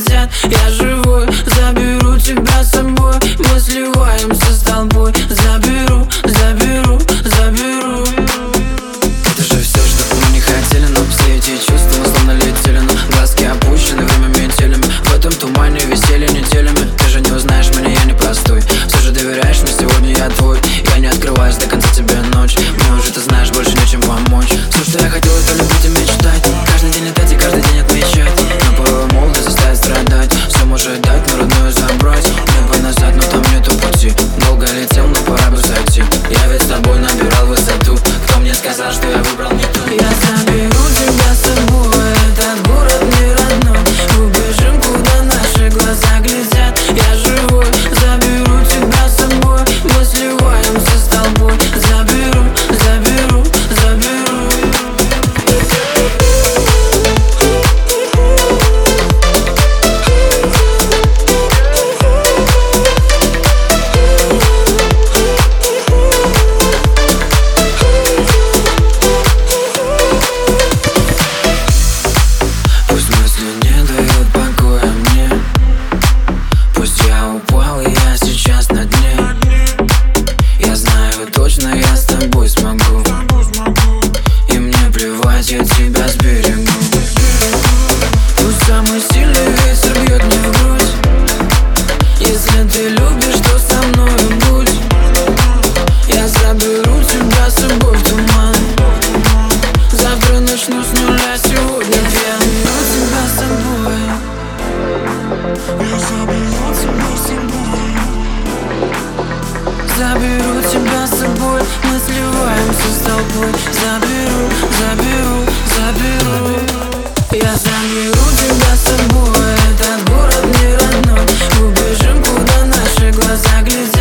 хотят Я живой, заберу тебя с собой. Мы сливаемся с толпой, заберу что Точно я с тобой смогу. И мне плевать, я тебя сберегу. тобой. Мы сливаемся с толпой Заберу, заберу, заберу. Я заберу тебя с собой. Этот город не родной. Убежим, куда наши глаза глядят.